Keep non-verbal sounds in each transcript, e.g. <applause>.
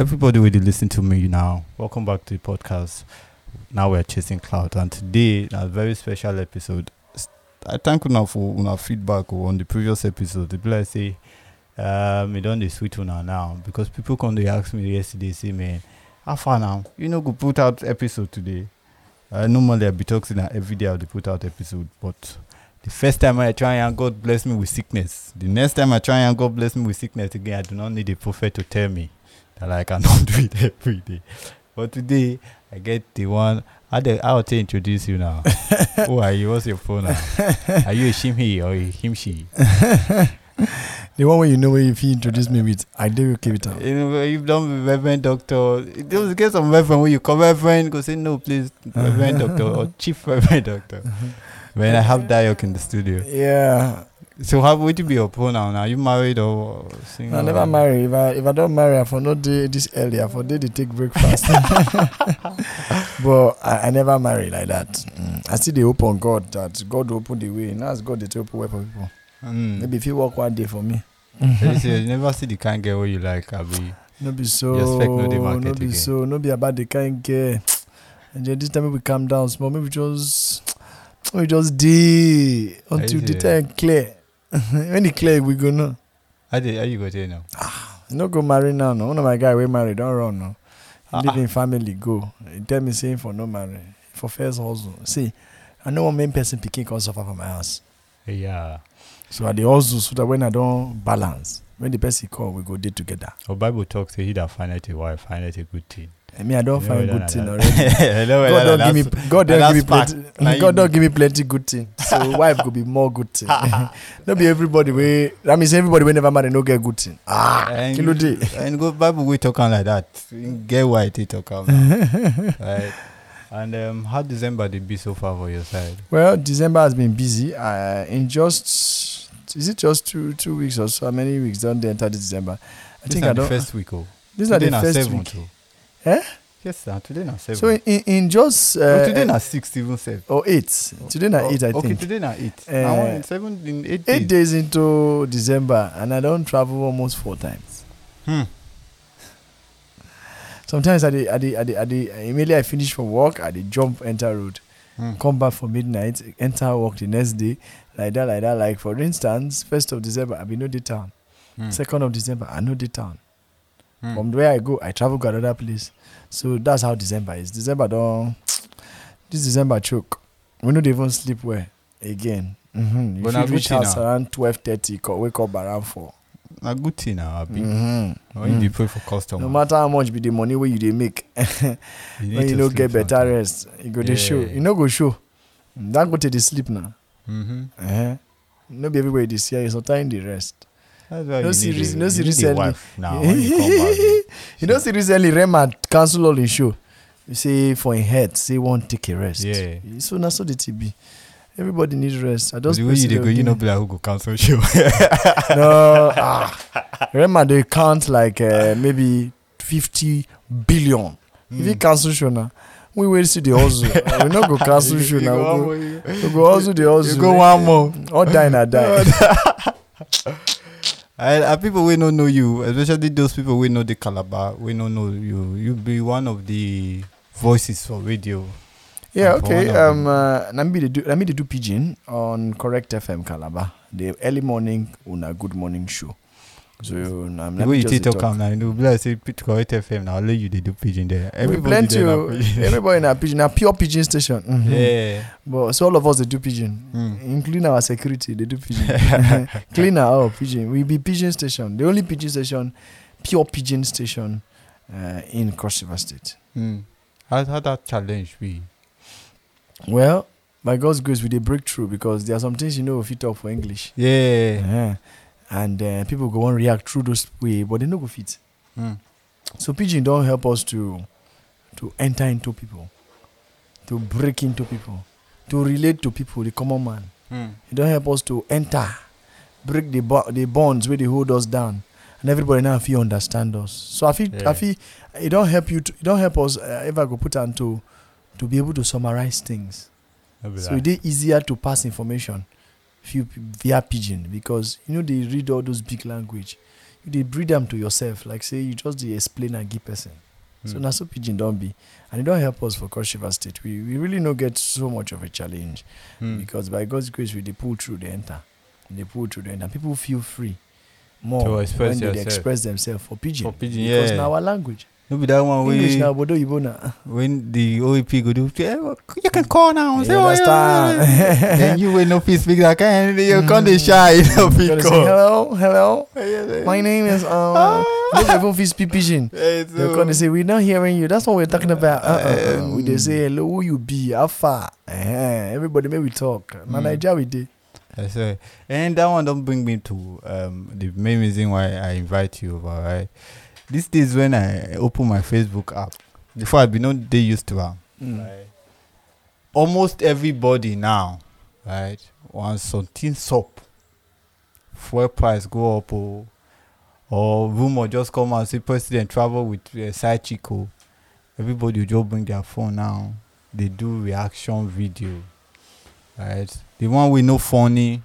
everybody will listen to me now. Welcome back to the podcast. Now we're chasing clout, and today a very special episode. I thank you now for una feedback on the previous episode. The people say, um, it done the sweet una now because people come they ask me yesterday, say, man, how far now? You know, go put out episode today. Uh, normally I be talking every day I will put out episode, but the first time I try and God bless me with sickness. The next time I try and God bless me with sickness again, I do not need a prophet to tell me that I cannot <laughs> do it every day. But today I get the one. How the how to introduce you now? <laughs> Who are you? What's your phone now? Are you a shimhi or a himshi? <laughs> The one where you know if he introduce me with, I do you keep it out. You know, you've done with Reverend Doctor. Those get some Reverend when you call Reverend, go say no, please, Reverend Doctor or Chief Reverend Doctor. Uh-huh. When I have Daiok in the studio. Yeah, So how would you be your pronoun now? You married or single? I never marry. If I if I don't marry, I for no day this early. I for day to take breakfast. <laughs> but I, I never marry like that. Mm. I see the open God that God open the way. Now it's God that open way for people. Mm. Maybe if you work one day for me. you, see, you never see the kind girl you like, Abi. No be so. You expect no market no be again. so. No be about the kind care. And then this time we calm down small. Maybe just we just day until the time clear. <laughs> when it clear, we go know. How, you go there now? You no go marry now. No, one of my guy we marry don't run no. Ah, Live ah. in family go. He tell me saying for no marry for first hustle. See, I know one main person picking can suffer for my house. Yeah. So I dey hustle so that when I don't balance, when the person call, we go day together. Our Bible talks say he that findeth a wife findeth a good thing. I mean, I don't find good na thing already. <laughs> God don't give me God don't give me plenty God don't give me plenty good thing. So <laughs> wife could be more good thing. <laughs> no be everybody we that means everybody we never marry no get good thing. Ah And- kilo day. And go Bible we talk am like that. Get why they talk right. And um, how December did be so far for your side? Well, December has been busy. Uh, in just is it just two two weeks or so? How many weeks don't they enter December? I This think I the don't. first week. Oh, this is the first week. too. Eh? Yes, sir. Today na seven. So in, in, just uh, oh, today six even seven. or eight. Today na eight, I okay, think. today na eight. Eh, na one seven in eight, Eight days. days into December, and I don't travel almost four times. Hmm. Sometimes I dey, I dey, I dey, immediately I finish from work, I dey jump enter road, Hmm. come back for midnight, enter work the next day, like that, like that. Like for instance, first of December I be no dey town, Hmm. second of December I no dey town. Hmm. From where I go, I travel go another place. So that's how December is. December don, this December choke. We no dey even sleep well again. Mm-hmm. You But na fit reach house now. around twelve thirty, wake up around four. na good thing now, Abi. Mm-hmm. When you dey Mm. pray for customer, No matter how much be the money wey you dey make. <laughs> you when you no get better sometime. rest e go dey show Yeah. e no go show that go take dey sleep na Mhm. uh-huh. no be everywhere you dey see you sometimes dey rest No see no see recently. you know see recently rema cancel all im show say for im head say wan take a rest Yeah. so na so the thing be everybody need rest i just the way you dey go, you me- be like who go cancel show. <laughs> no ah rema dey count like uh, maybe fifty billion if you cancel show na we wey still dey hustle <laughs> we no go cancel show na we go we go hustle dey hustle You go one more. all die na die. <laughs> And people we don't know you, especially those people we know the Calabar, we don't know you. You be one of the voices for radio. Yeah, And okay. Um, uh, let me do let me do pidgin on Correct FM Calabar. The early morning una good morning show. So um, The let way me you take talk am now, you know, be like say correct FM now, only you they do pidgin there. Everybody plenty. there oh, pidgin. <laughs> everybody na pidgin. Na pure pidgin station. Mhm. <laughs> Yeah. But so all of us dey do pidgin, Mm. including our security. They do pidgin. <laughs> Clean our up pidgin. We be pidgin station. The only pidgin station, pure pidgin station, uh, in Cross River State. Mm. How how that challenge be? Well, by God's grace, we dey break through because there are some things you know if you talk for English. Yeah. uh and uh, people go on react through those way but they no go fit Mm. so don't help us to to enter into people to break into people to relate to people the common man Mm. don't help us to enter break the bo the bonds wey dey hold us down and everybody now fit understand us so i fit i Yeah. fit don't help you to don't help us uh, i go put on to to be able to summarize things so e easier to pass information few via pidgin because you know they read all those big language. You dey breed am to yourself like say you just dey explain and give person. So Hmm. na so pidgin don be. And e don help us for cross river state. We we really no get so much of a challenge Hmm. because by god's grace we dey pull through dey enter. Dey pull through dey enter. People feel free more when they dey express themselves for pidgin For pidgin, because na our language no be that one english wey na obodo oyibo na when the OEP go do "Eh, you can call now You say oh, yeah, <laughs> then you wey no fit speak that kind you come dey Mm. shy you no You fit call hello hello my name is um <laughs> Ah. no dey even fit speak pidgin <laughs> Hey, They so- come dey say we not hearing you. That's what we're talking about. Uh, uh, uh. We Um. say hello, who you be, how far? Uh-huh. Everybody make we talk. Na Mm. Naija we dey. I say, and that one don't bring me to um, the main reason why I invite you over, right? These days when I open my Facebook app, before I be not they used to am, right? Almost everybody now, right, wants something sup. Fuel price go up, oh, or rumor just come out say president travel with uh, side chico. Everybody will just bring their phone now. They do reaction video, right? The one we know funny,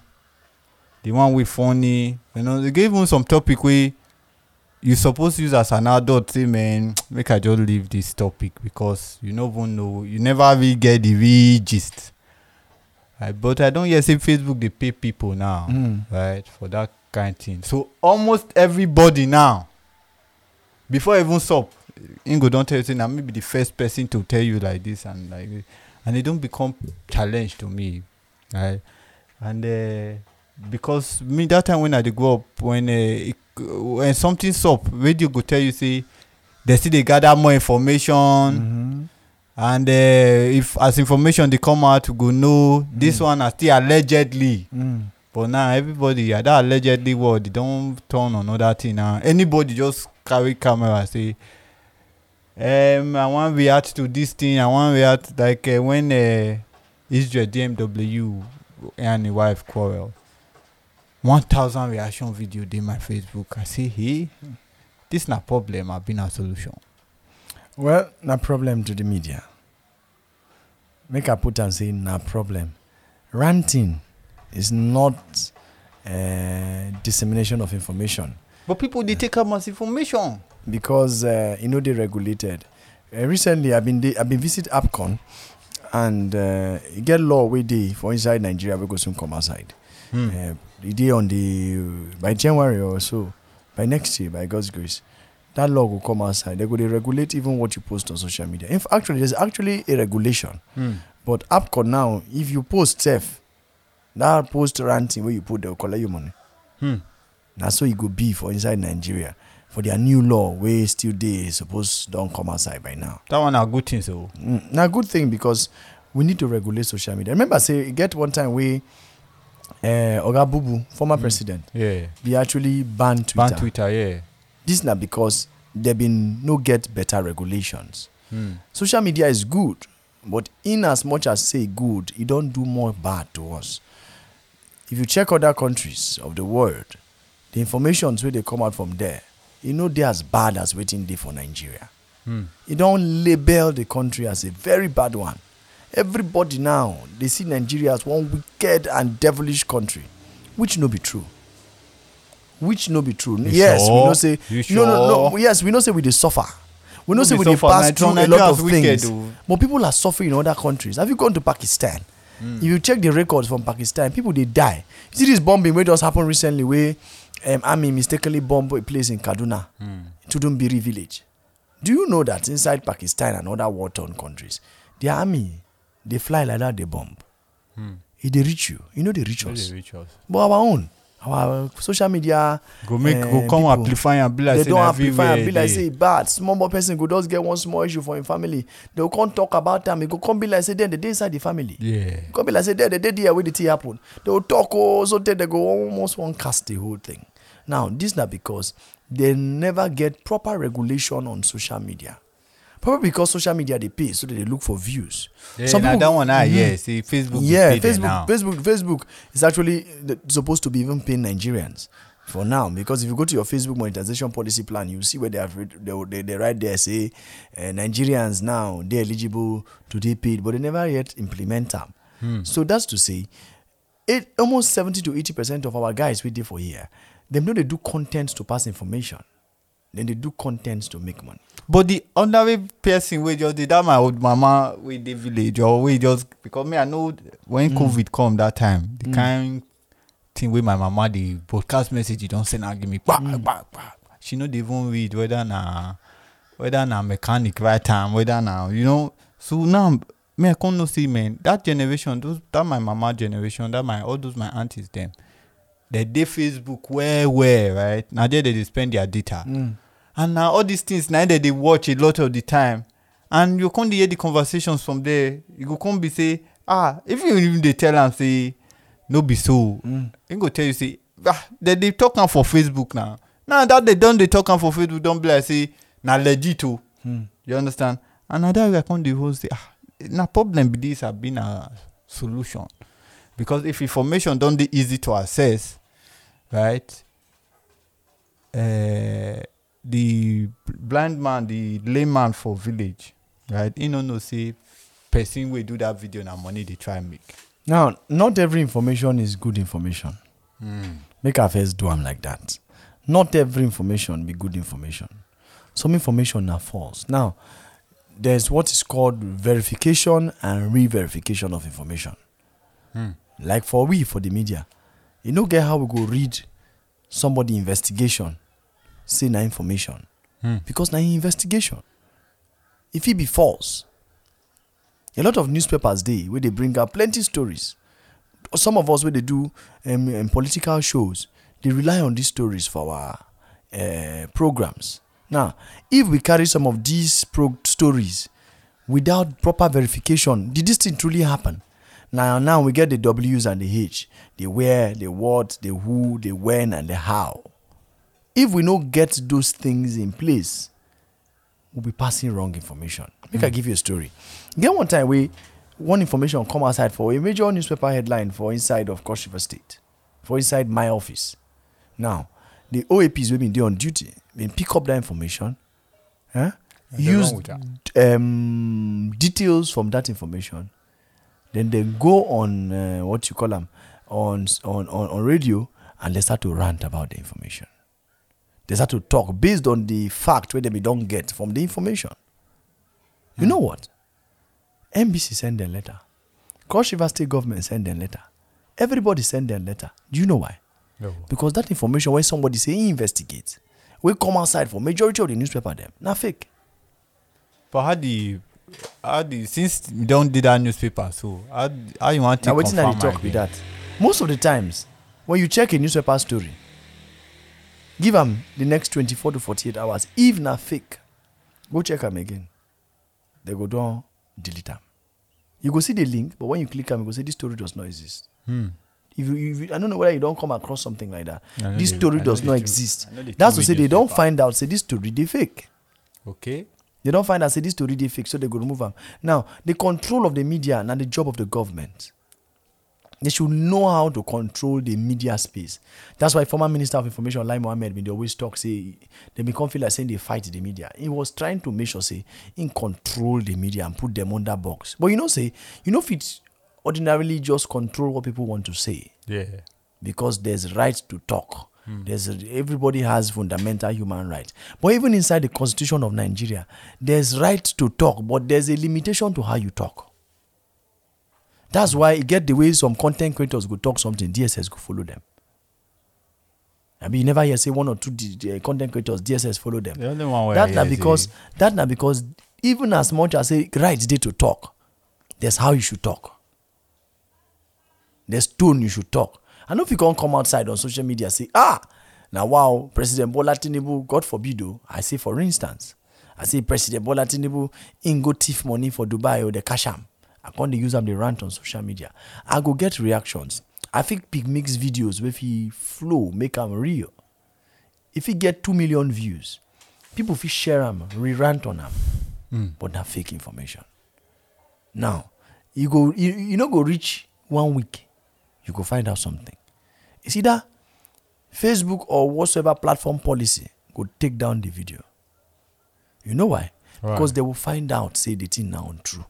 the one we funny. You know, they gave him some topic we you suppose use as an adult. Say, man, <tsk> make I just leave this topic because you no even know. You never really get the real gist. Right? But I don't yet say Facebook they pay people now, Mm. right, for that kind thing. So almost everybody now, before even stop, Ingo don't tell you say now maybe the first person to tell you like this and like this. and they don't become challenge to me right and uh, because me that time when i dey grow up when uh, when something sup radio go tell you say they still dey gather more information Mhm. and uh, if as information dey come out we go know this Mm. one na still allegedly Mm. but now everybody yeah, that allegedly word don turn another thing now anybody just carry camera say um, i wan react to this thing i wan react like uh, when uh, israel dmw and him wife quarrel one thousand reaction video dey my facebook i say hey this na problem abi na solution. Well, na problem to the media. Make I put am say na problem. Ranting is not uh, dissemination of information. but people dey take am as information. because uh, e no dey regulated. Uh, recently, I been dey, I been visit APCON, and e get law wey dey for inside Nigeria wey go soon come outside. Hmm. Uh, e on the by January or so, by next year, by God's grace, that law will come outside. They dey regulate even what you post on social media. In fact, actually, there's actually a regulation. Hmm. But APCON now, if you post self, that post ranting where you put, they will collect your money. Hmm. na so e go be for inside nigeria for their new law wey still dey suppose don come outside by now that one na good thing so. mm, na good thing because we need to regulate social media remember say get one time wey uh, oga bubu former Mm. president yeah. be actually banned twitter ban twitter yeah. this na because there been no get better regulations Hmm. social media is good but in as much as say good it don't do more bad to us if you check other countries of the world the informations where they come out from there e no dey as bad as wetin dey for nigeria You don't label the country as a very bad one everybody now dey see nigeria as one wicked and devilish country which no be true which no be true You yes we sure? know say You no no no sure? yes we know say we dey suffer we know No say we dey pass through a lot of things o. but people are suffering in other countries have you gone to pakistan Hmm. if you check the records from pakistan people dey die you see this bombing wey just happen recently wey um, army mistakenly bomb a place in kaduna Hmm. Tudun Biri village. Do you know that inside Pakistan and other war-torn countries, their army they fly like that, they bomb. Hmm. They reach you, you know they reach No us. dey reach us. But our own, our social media, go make eh, go come people, amplify am be like they say don't na amplify and be like say e bad. Small more person go just get one small issue for him family. They will come talk about them. It go come be like say then they dey inside the family. yeah. Come be like say there the day there where the thing happen. They will talk oh so tey they go almost one cast the whole thing. Now this na because they never get proper regulation on social media. Probably because social media they pay so that they look for views. yeah Some people- that one ah Mhm. yeah see facebook Yeah, Facebook. Facebook, Facebook is actually supposed to be even paying Nigerians for now because if you go to your Facebook monetization policy plan, you see where they have they, they, they write there say uh, Nigerians now they're eligible to be paid, but they never yet implement them. Hmm. So that's to say, it almost seventy to eighty percent of our guys we did for here, them know they do content to pass information. Then they do content to make money. But the ordinary person wey just dey that my old mama wey dey village or wey just because me I know when Mm. COVID come that time the kind thing wey my mama dey broadcast message e don send am give me kpa Mm. kpa kpa she no dey even read whether na whether na mechanic right am whether na you know so now me I come know say man that generation those that my mama generation that my all those my aunties dem dem dey Facebook well well right na there dey spend their data. And na all these things na dem dey watch a lot of the time and you come dey hear the conversations from there you go come be say ah if you even dey tell am say no be so. Mm. go tell you say ah dem dey talk am for facebook now. Now that they don dey talk am for facebook don be like say na legit o Mm. you understand? And na that way i come dey hold say ah na problem be this abi na solution. Because if information don dey easy to access right uh, the blind man the layman for village right he no know say person wey do that video na money dey try make. Now, not every information is good information. Mm. Make our first do am like that. Not every information be good information. Some information are false. Now, there's what is called verification and re-verification of information. Mm. Like for we, for the media, you know get how we go read somebody investigation, say na information. Mm. because na investigation. E fit be false a lot of newspapers dey wey dey bring out plenty stories. Some of us wey dey do um, um, political shows dey rely on these stories for our uh, programs. Now if we carry some of these pro stories without proper verification did this thing truly happen? Now now we get the w's and the h. The where the what the who the when and the how if we no get those things in place we'll be passing wrong information. Make i give you a story. Get one time we one information come outside for a major newspaper headline for inside of cross river state for inside my office. Now the oaps bin dey on duty bin pick up that information eh? They run use with am. um, details from that information. Then they go on uh, what you call them on, on on on radio and they start to rant about the information they start to talk based on the fact wey they don't get from the information. You know what? Nbc send their letter. Cross river state government send their letter. Everybody send their letter. Do you know why? No. because that information wey somebody say investigate wey come outside for majority of the newspaper them. na fake. But how the how the since you don dey that newspaper so how how you wan na take wetin i confirm dey am talk with that. Most of the times when you check a newspaper story give am the next twenty-four to forty-eight hours. If na fake go check am again. They go don delete am. You go see the link but when you click am you go say this story does not exist. Hmm. if you, if you i don't know whether you don come across something like that. This they- story does not exist. They that's to say they don find out say this story dey fake. Okay. They don find out say this story dey fake so they go remove am. Now the control of the media na the job of the government they should know how to control the media space that's why former minister of information lai mohammed bin dey always talk say dem bin come feel like saying they fight the media he was trying to make sure say him control the media and put them under box but you know say you no fit ordinarily just control what people want to say yeah because there's right to talk. Hmm. There's everybody has fundamental human rights. But even inside the constitution of Nigeria, there's right to talk, but there's a limitation to how you talk. That's why you get the way some content creators go talk something, DSS go follow them. I mean, you never hear say one or two D- D- content creators, DSS follow them. the only one That is because that na because even as much as say right dey to talk, there's how you should talk. There's tone you should talk. I know if you can't come outside on social media say, ah, now wow, President Bola Tinubu, God forbid, oh, I say for instance, I say President Bola Tinubu in go thief money for Dubai or the cash am. I can't dey use am dey rant on social media. I go get reactions. I think big mix videos with he flow, make am real. If he get two million views, people fit share am, re-rant on am, hmm. but na fake information. Now, you go you, you no go reach one week, you go find out something. It's either Facebook or whatsoever platform policy go take down the video. You know why? Because they will find out say the thing now untrue.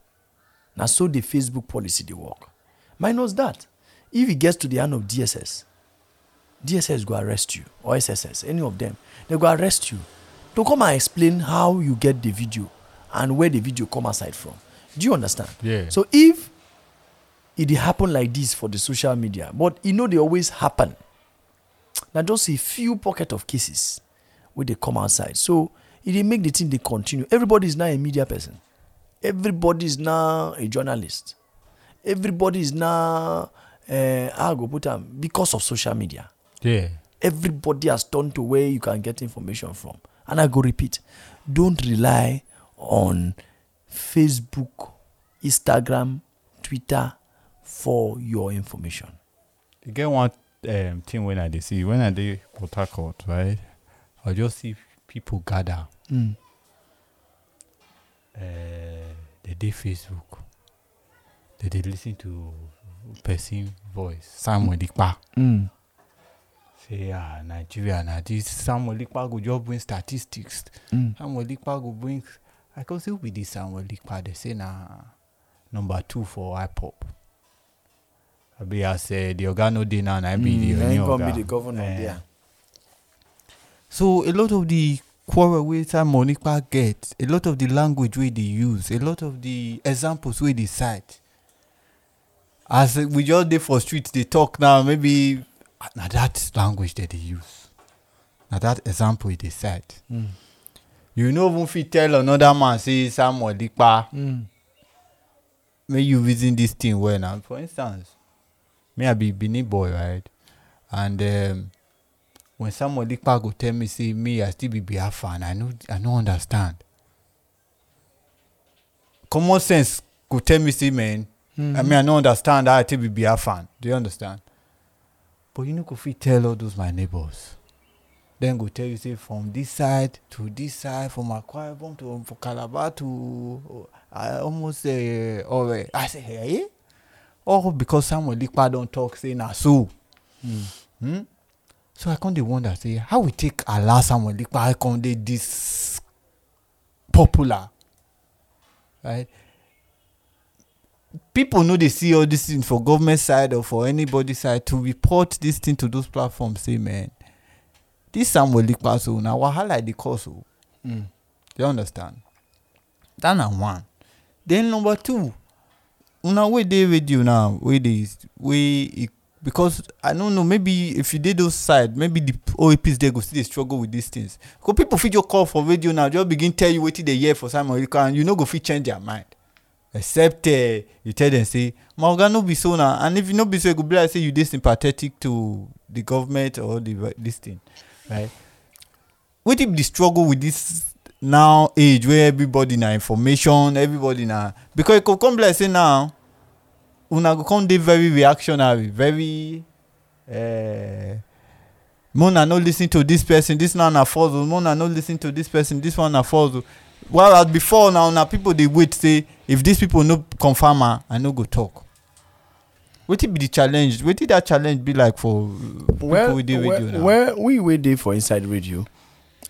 Now so the Facebook policy they work. Minus that, if it gets to the hand of DSS, DSS go arrest you or SSS, any of them. They go arrest you to come and explain how you get the video and where the video come aside from. Do you understand? Yeah. So if it happen like this for the social media, but you know they always happen. Na just a few pocket of cases where they come outside. So it make the thing they continue. Everybody is now a media person. Everybody is now a journalist. Everybody is now uh, how I go put am because of social media. Yeah. Everybody has turned to where you can get information from. And I go repeat, don't rely on Facebook, Instagram, Twitter for your information. You get one um, thing when I dey see when I dey Port Harcourt, right? I just see people gather. Mm. Uh, they dey Facebook. They dey listen to person voice. Samuel Ikpa. Mm. Say ah Nigeria na this Samuel Ikpa go just bring statistics. Mm. Samuel Ikpa go bring. I can say who be this Samuel Ikpa? They say na number two for IPOP. Abi as uh, the oga no dey now, na him be Mm, the only be the governor Eh. there. So a lot of the quarrel wey Simon Ekpa get, a lot of the language wey dey use, a lot of the examples wey dey cite. As we just dey for street dey talk now, maybe na that language dem dey use. Na that example e dey cite. Mm. You no even fit tell another man say Samuel Ekpa Mm. make you reason this thing well now. For instance, me I be Benin boy, right? And um, when Samuel Ekpa go tell me say me I still be Biafran, I no I no understand. Common sense go tell me say man, I mean I no understand how I take be Biafran. Do you understand? But you no go fit tell all those my neighbors. Then go tell you say from this side to this side, from Akwa Ibom to from Calabar to I almost uh, Ore. I say hey, all because Samuel Ekpa don talk say na so. Mm. Hmm? So I come dey wonder say how we take allow Samuel Ekpa come dey this popular, right? People no dey see all this thing for government side or for anybody side to report this thing to those platforms say man, this Samuel Ekpa so na wahala e dey cause o. Mm. You understand? That na one. Then number two, una wey dey radio now, wey dey wey e because I no know maybe if you dey those side, maybe the OAPs there go still dey struggle with these things. Because people fit just call for radio now, just begin tell you wetin dey hear for Simon Ekpa and you no go fit change their mind. Except uh, you tell them say, my oga no be so na and if you no be so, e go be like say you dey sympathetic to the government or the this thing, right? wetin be the struggle with this now age wey everybody na information everybody na because e go come be like say now una go come dey very reactionary very uh, mona no lis ten to this person this one na false o mona no lis ten to this person this one na false o whereas before na una people dey wait say if these people no confirm am i no go talk wetin be the challenge wetin that challenge be like for people Well, wey dey radio well, now. well, we wey dey for inside radio,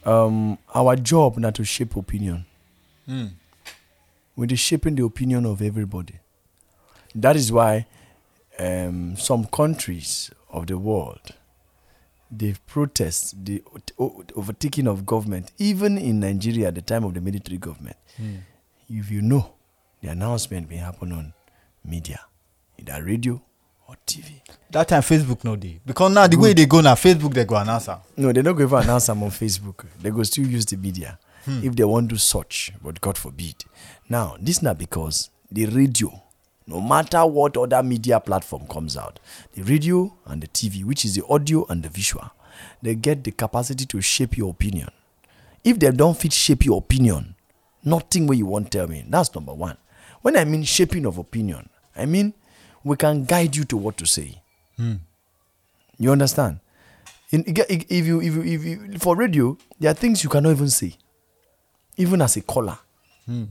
um, our job na to shape opinion. Mm. we dey shaping the opinion of everybody. That is why um, some countries of the world they protest the overtaking of government, even in Nigeria at the time of the military government. Mm. If you know, the announcement will happen on media, either radio or TV. that time facebook no dey because now the way they go now facebook they go announce am. No, they don't go even announce them on Facebook. They go still use the media if they want to search, but God forbid. Now, this not because the radio, no matter what other media platform comes out, the radio and the TV, which is the audio and the visual, they get the capacity to shape your opinion. If they don't fit shape your opinion, nothing where you want tell me. That's number one. When I mean shaping of opinion, I mean we can guide you to what to say. Hmm. You understand? In, if you, if you, if you, for radio, there are things you cannot even say, even as a caller. Hmm.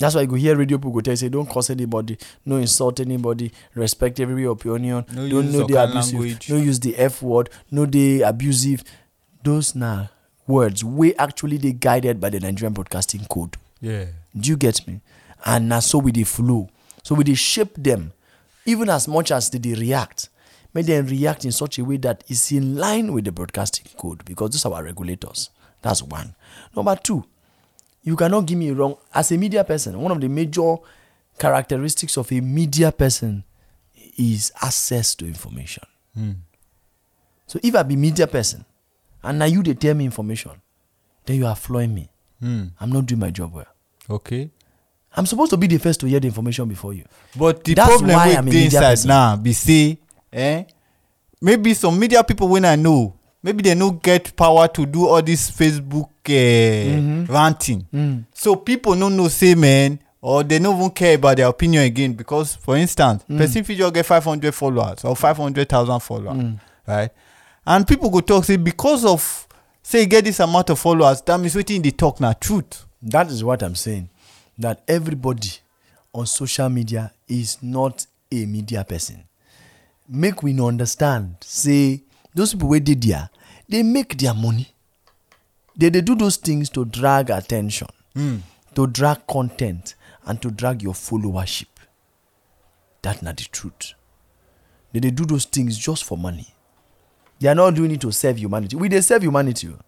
That's why you go hear radio people go tell you say, don't curse anybody, no insult anybody, respect every opinion, No don't use know the abusive, language. no use the F word, no the abusive. Those now words we actually they guided by the Nigerian Broadcasting Code. Yeah. Do you get me? And now so we they flow. So we they shape them, even as much as they, they react. make them react in such a way that is in line with the broadcasting code because those are our regulators. That's one. Number two, you cannot give me wrong. As a media person, one of the major characteristics of a media person is access to information. So if I be media person and now you they tell me information, then you are flowing me. Mm. I'm not doing my job well. Okay. I'm supposed to be the first to hear the information before you. But the That's problem the media inside now be say, eh? Maybe some media people when I know, maybe they no get power to do all this Facebook uh, Mm-hmm. ranting. Mm. So people no know say man, or they no even care about their opinion again because, for instance, Mm. person fit just get five hundred followers or five hundred thousand followers, Mm. right? And people go talk say because of say you get this amount of followers, that means wetin dey talk na truth. That is what I'm saying. That everybody on social media is not a media person. Make we no understand. Say those people wey dey there, they make their money. They dey do those things to drag attention, Mm. to drag content, and to drag your followership. That not the truth. They dey do those things just for money. They are not doing it to serve humanity. We dey serve humanity. o.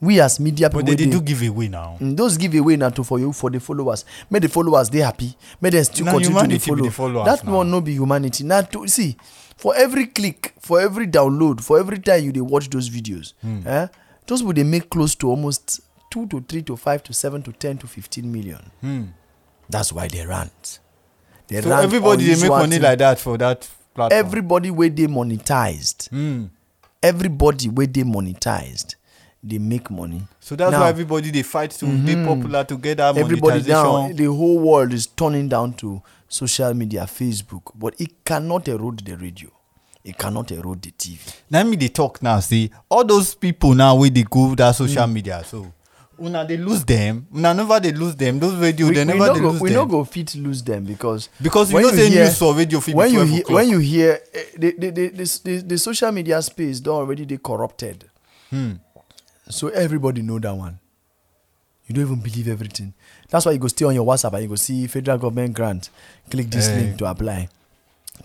We as media people But they wey dey dey- do giveaway now. Mm, those giveaway na to for you for the followers make the followers dey happy make dem still Na continue to dey follow that now. one no be humanity na to see for every click for every download for every time you dey watch those videos Hmm. eh, those people dey make close to almost two to three to five to seven to ten to fifteen million Hmm. that's why they rant they So rant everybody dey make money like that for that platform. everybody wey dey monetized Mm. everybody wey dey monetized dey make money So that's Now- why everybody dey fight to dey popular to get that everybody now monetization. the whole world is turning down to social media facebook but it cannot erode the radio. It cannot erode the tv Na me dey talk now See, all those people now wey dey go that social media so una dey lose them. Una never dey lose them. Those radio we, they never dey go lose we no them. go fit lose them because because you know say news for radio fit be when you twelve hear o'clock. when you hear eh, the the, the, the, the the social media space don already dey corrupted. Hmm. so everybody know that one you don't even believe everything. That's why you go stay on your whatsapp and you go see federal government grant. Click this Eh. link to apply.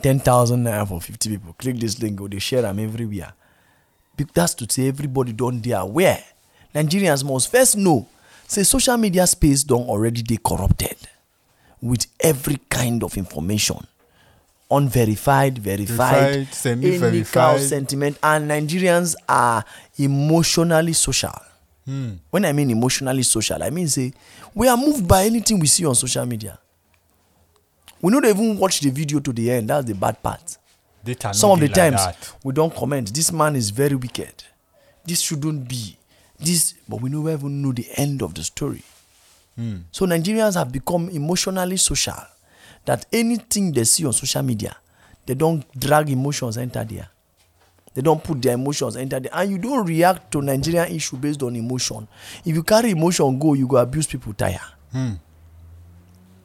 ten thousand naira for fifty people. Click this link go they share am everywhere. That's to say everybody don't they aware. Nigerians must first know say social media space don already dey corrupted with every kind of information. Unverified verified Verified, semi-verified. sentiment. And nigerians are emotionally social Hmm. when i mean emotionally social i mean say we are moved by anything we see on social media we dey even watch the video to the end that's the bad part some of the like times that. we don comment this man is very wicked this shouldn't be this but we never even know the end of the story Hmm. so nigerians have become emotionally social that anything they see on social media they don't drag emotions enter there they don put their emotions enter there. And you don't react to nigerian issue based on emotion. If you carry emotion go you go abuse people tire. Hmm.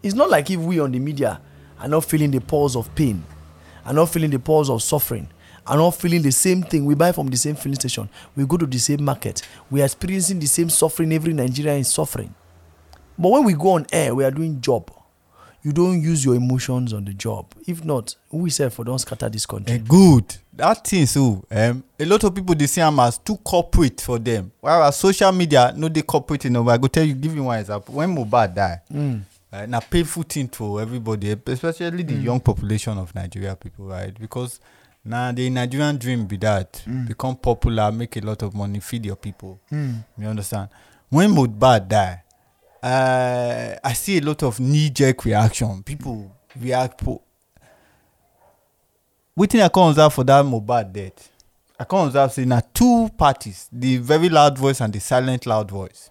it's not like if we on the media are not feeling the pulse of pain are not feeling the pulse of suffering are not feeling the same thing. We buy from the same filling station. We go to the same market. We are experiencing the same suffering. Every nigerian is suffering. But when we go on air we are doing job you don use your emotions on the job. If not we sef for don't scatter this country? Eh, good. That thing so um, a lot of people dey see am as too corporate for them. While social media no they corporate enough. I go tell you give you one example. When mohbad die Mm. uh, na painful thing for everybody especially the young population of nigeria people right? Because now the nigerian dream be that become popular make a lot of money feed your people. Mm. you understand? When mohbad die uh, i see a lot of knee jerk reaction. People react po wetin i come observe for that mohbad death i come observe say na two parties the very loud voice and the silent loud voice.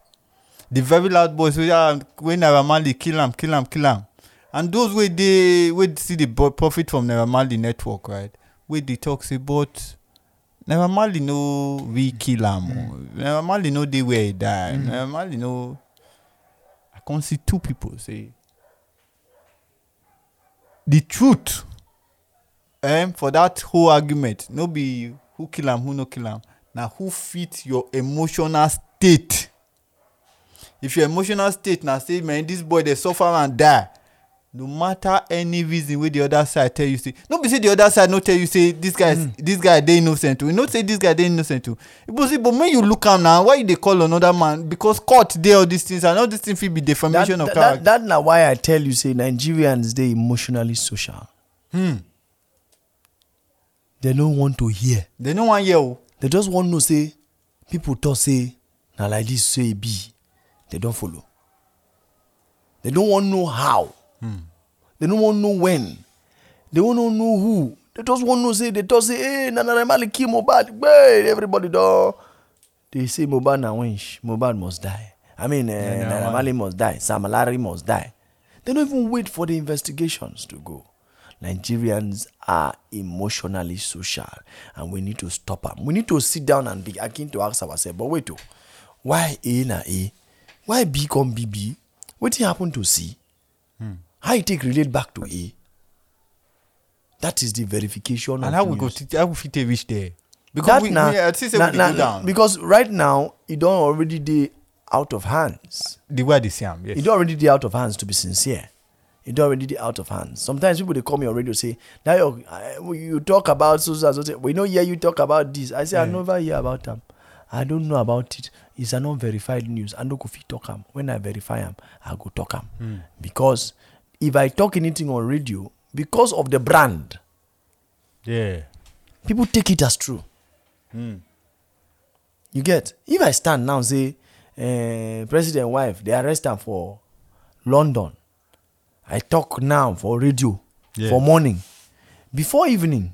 The very loud voice wey ah wey naira marley kill am kill am kill am. And those wey dey wey see the profit from naira marley network right? Wey dey talk say but naira marley no we kill am. O naira marley no dey where he die. Naira marley no two people say the truth um, for that whole argument no be who kill am who no kill am. Na who fit your emotional state. If your emotional state na say man this boy dey suffer and die no matter any reason wey the other side tell you say no be say the other side no tell you say this guy Mm. this guy dey innocent o you know say this guy dey innocent o but see but when you look am na why you dey call another man because court dey all these things and all these things fit be that, defamation of that, character. that, that na why i tell you say nigerians dey emotionally social Hmm. they no want to hear they no wan hear o. they just wan know say people talk say na like this so e be they don follow they don wan know how they no wan know when. They no know who. They just wan know say they talk say hey na naira marley kill mohbad. Gbee everybody don. They say mohbad na wench mohbad must die. I mean uh, Naira naira marley must die. Sam larry must die. They no even wait for the investigations to go. Nigerians are emotionally social and we need to stop am we need to sit down and be begin to ask ourselves but wait o why a na a? Why b come be b? Wetin happen to c how e take relate back to a that is the verification and of how we go news. t- how we fit take reach there. because that we na we i think say na- we na- go down. because right now it don't already dey out of hands the way i dey see am yes. e don already dey out of hands to be sincere It don't already dey out of hands sometimes people they call me on radio say "Now your uh, you talk about so so we no hear you talk about this i say i Yeah. never hear about them. i don't know about it it's an unverified news i no go fit talk am when i verify am i go talk am Hmm. because if i talk anything on radio because of the brand yeah. people take it as true. Hmm. You get? If I stand now and say, uh, President wife, they arrest am for London. I talk now for radio, Yeah. for morning. Before evening,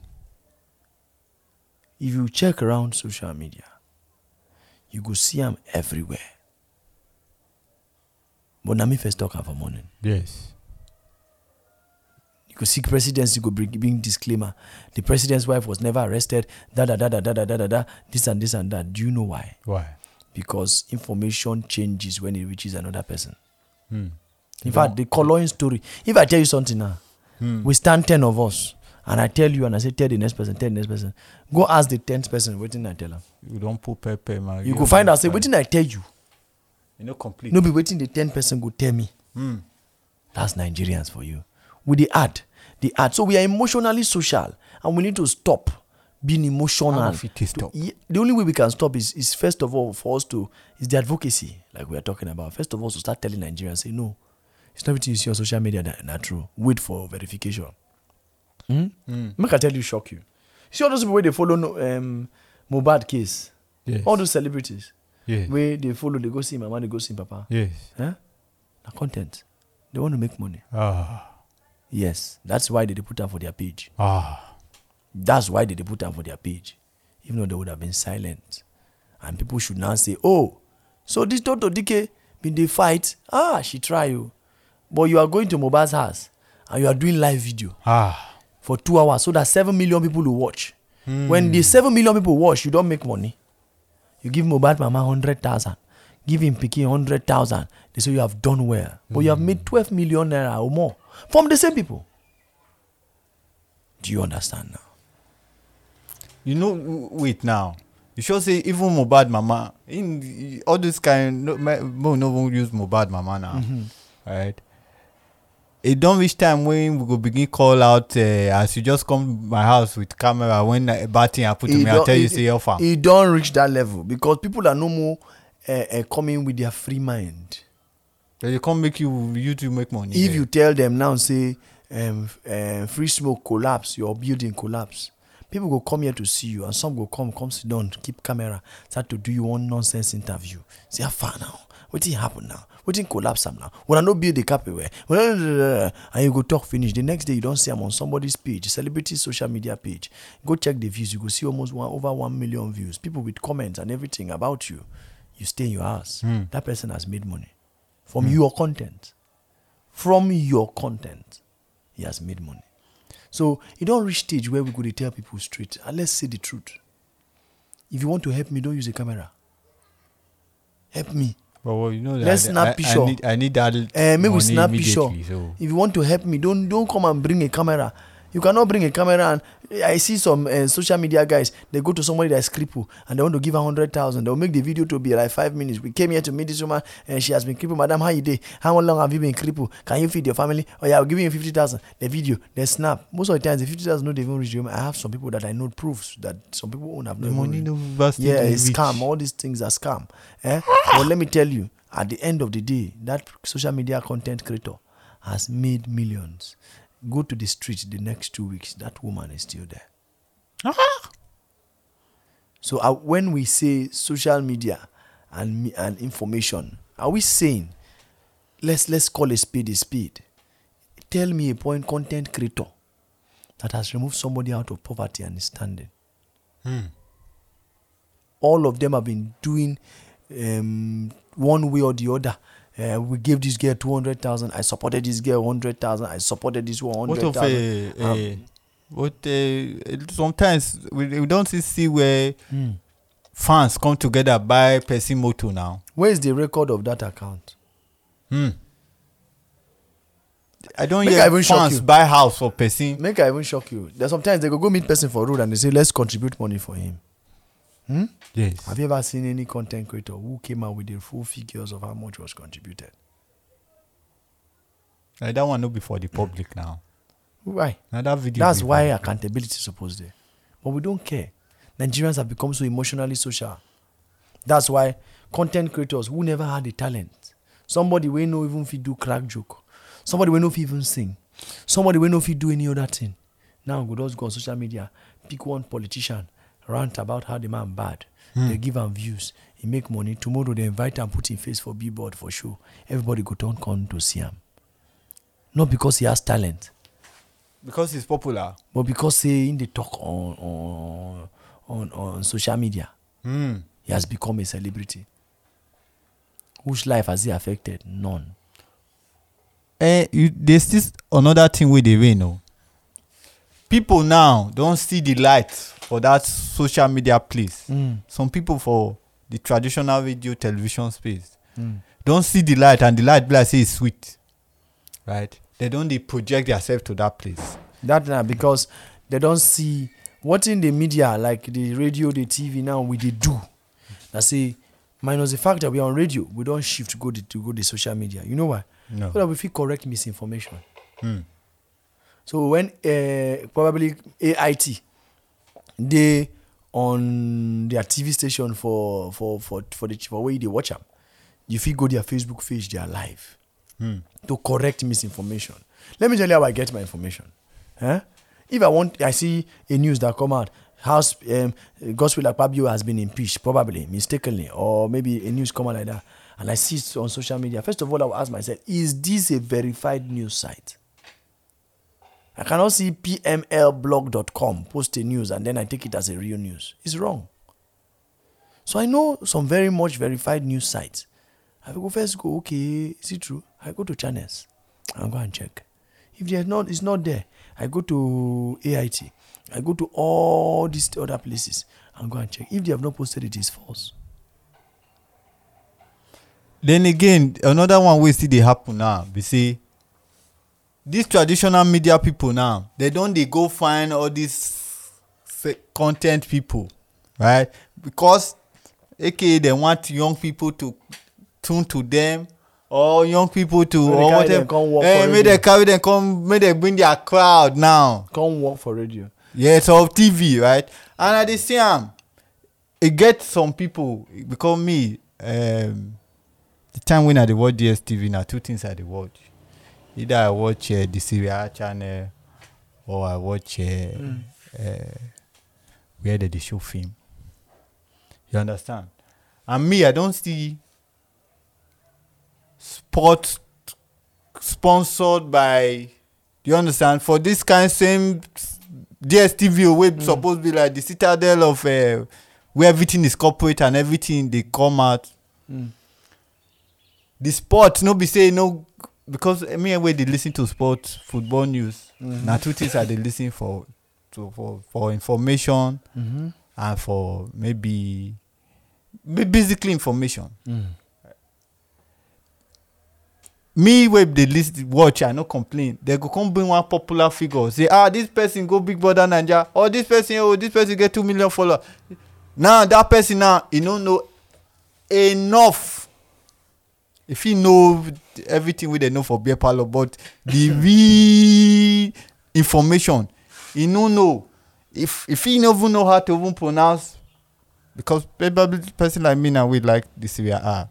if you check around social media, you go see am everywhere. But na me first talk am for morning. yes. Sikh presidency go bring, bring disclaimer. The president's wife was never arrested. Da da da da da da da da. This and this and that. Do you know why? Why? Because information changes when it reaches another person. Hmm. In fact, the Cologne story. If I tell you something now, hmm. we stand ten of us, and I tell you, and I say, tell the next person, tell the next person. Go ask the tenth person. what did I tell them. You don't put pepper, man. You, go find out. Say, what did I tell you. You know, complete. No be waiting. The tenth person go tell me. Hmm. That's Nigerians for you. With the ad, the art. So we are emotionally social, and we need to stop being emotional. To- stop? The only way we can stop is, is first of all for us to is the advocacy, like we are talking about. First of all, to start telling Nigerians, say no, it's not everything you see on social media that not true. Wait for verification. Hmm? Make I tell you, shock you. See all those people where they follow no, um, Mohbad case. Yes. All those celebrities yes. where they follow, they go see mama, they go see papa. yes. Huh? Na content. They want to make money. Ah. Yes, that's why they put them for their page. Ah. That's why they put them for their page. Even though they would have been silent. And people should now say, oh, so this Tonto Dikeh been dey fight. Ah, she try you. But you are going to Mohbad's house and you are doing live video Ah. for two hours so that seven million people will watch. When the seven million people watch, you don't make money. You give Mohbad mama hundred thousand, give him pikin hundred thousand. They say you have done well, but you have made twelve million naira or more from the same people. Do you understand now? you know wait now you sure say even mohbad mama in all this kind no no wan use mohbad mama now Mm-hmm. right e don reach time when we go begin call out uh, as you just come my house with camera when uh, bad thing happen to me i tell you e- say help am e don reach that level because people are no more uh, uh, coming with their free mind. They come make you you to make money if you tell them now say um, uh, free smoke collapse your building collapse people go come here to see you and some go come come sit down keep camera start to do you one nonsense interview. Say how far now. What did happen now? What did collapse am now? When I no build the carpet <laughs> and you go talk finish. The next day you don't see I'm on somebody's page celebrity social media page. Go check the views. You go see almost one over one million views. People with comments and everything about you. You stay in your house. That person has made money from your content. From your content. He has made money. So it don't reach stage where we could tell people straight and let's say the truth. If you want to help me don't use a camera. Help me. But well, you know that Let's I, snap I, picture. I need i need that eh make we snap picture. so. If you want to help me don't don't come and bring a camera You cannot bring a camera and I see some uh, social media guys. They go to somebody that's crippled and they want to give her hundred thousand. They'll make the video to be like five minutes. We came here to meet this woman and she has been crippled. Madam, how you day? How long have you been crippled? Can you feed your family? Oh yeah, I'll give you fifty thousand. The video, the snap. Most of the times, the fifty thousand not even reach you. I have some people that I know proofs that some people won't have no money no yeah, it's scam. All these things are scam. Eh? but let me tell you, at the end of the day, that social media content creator has made millions. Go to the street the next two weeks, that woman is still there. Ah! So uh, when we say social media and and information, are we saying let's let's call a spade a spade? Tell me a point content creator that has removed somebody out of poverty and standing. All of them have been doing um, one way or the other. Uh, we gave this girl two hundred thousand. I supported this girl hundred thousand. I supported this one What hundred of thousand. a, a what uh, sometimes we, we don't see, see where Hmm. fans come together buy person motor now. Where is the record of that account? Hmm. I don't Make I hear even shock fans buy house for person. Make I even shock you. There's sometimes they go go meet person for road and they say let's contribute money for him. Hmm? Yes. Have you ever seen any content creator who came out with the full figures of how much was contributed? Uh, that one no be for the public now. Why? Now that video. That's why for- accountability is supposed there. But we don't care. Nigerians have become so emotionally social. That's why content creators who never had the talent, somebody we know even if you do crack joke, somebody we know if you even sing, somebody we know if you do any other thing. Now we just go on social media, pick one politician, rant about how the man bad. They give him views, he make money. Tomorrow they invite him, put him face for billboard for show. Everybody go turn con to see him. Not because he has talent, because he's popular. but because say in the talk on on on, on social media, Hmm. he has become a celebrity. Whose life has he affected? None. Eh, you, there's this another thing with the way, no. People now don't see the light for that social media place. Mm. Some people for the traditional radio television space don't see the light, and the light be like say it's sweet, right? They don't they project themselves to that place. That now because they don't see what in the media like the radio, the TV now we they do. That say minus the fact that we are on radio, we don't shift to go the, to go the social media. You know why? No. So that we feel correct misinformation. Hmm. So when uh, probably AIT they on their TV station for for for for the for where they watch them, If you go their Facebook page, they are live Hmm. to correct misinformation. Let me tell you how I get my information. If I want, I see a news that come out. House um, Godswill Akpabio has been impeached, probably mistakenly, or maybe a news come out like that, and I see it on social media. First of all, I will ask myself: Is this a verified news site? I cannot see pmlblog.com post a news and then I take it as a real news. It's wrong. So I know some very much verified news sites. I go first go, okay, is it true? I go to channels and go and check. If there's not, it's not there. I go to AIT. I go to all these other places and go and check. If they have not posted it, it's false. Then again, another one we see dey happen now be say these traditional media people now they don dey go find all these fake content people right? Because aka they want young people to tune to them or young people to they or whatever. eh make they carry them come make they bring their crowd now. Come work for radio. yes of tv right? And i dey see am e get some people because me um, the time when i dey watch dstv na two things i dey watch either i watch uh, the serial channel or i watch uh, Mm. uh, where they dey show film you understand and me i don see sport sponsored by you understand for this kind same dstv wey mm. suppose be like the citadel of uh, where everything is corporate and everything dey come out Mm. the sport no be say no because me wey dey lis ten to sport football news Mhm. na two things i dey lis ten for to for for information Mm-hmm. and for maybe ba- basically information Mm. me wey dey lis watch i no complain they go come bring one popular figure say ah this person go big brother naija or this person oh this person get two million followers now that person now e no know enough e fit know everything wey dem know for beer parlour but the <laughs> real information e no know if if he no even know how to even pronounce because probably person like me now we like the Syria R.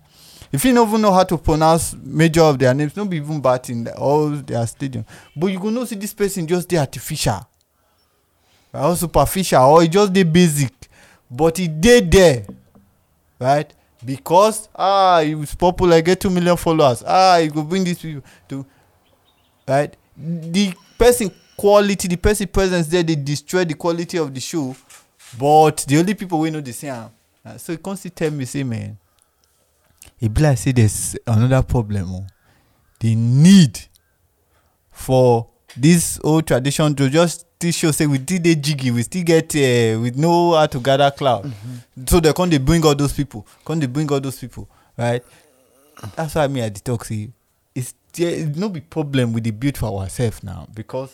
If you no even know how to pronounce major of their names, no be even bad in the, all their stadium. But you go know see this person just dey artificial, or superficial, or e just dey basic, but e dey there, right? Because ah, he was popular, get two million followers. Ah, he go bring these people to, right? The person quality, the person presence there, dey destroy the quality of the show. But the only people wey know dey see am. Uh, so you come still tell me say man e be like say there's another problem o the need for this old tradition to just still show say we still dey jiggy we still get uh, we know how to gather cloud mm -hmm. so they come dey bring all those people come dey bring all those people right that's why me i dey talk say it's there no be problem we dey build for ourselves now because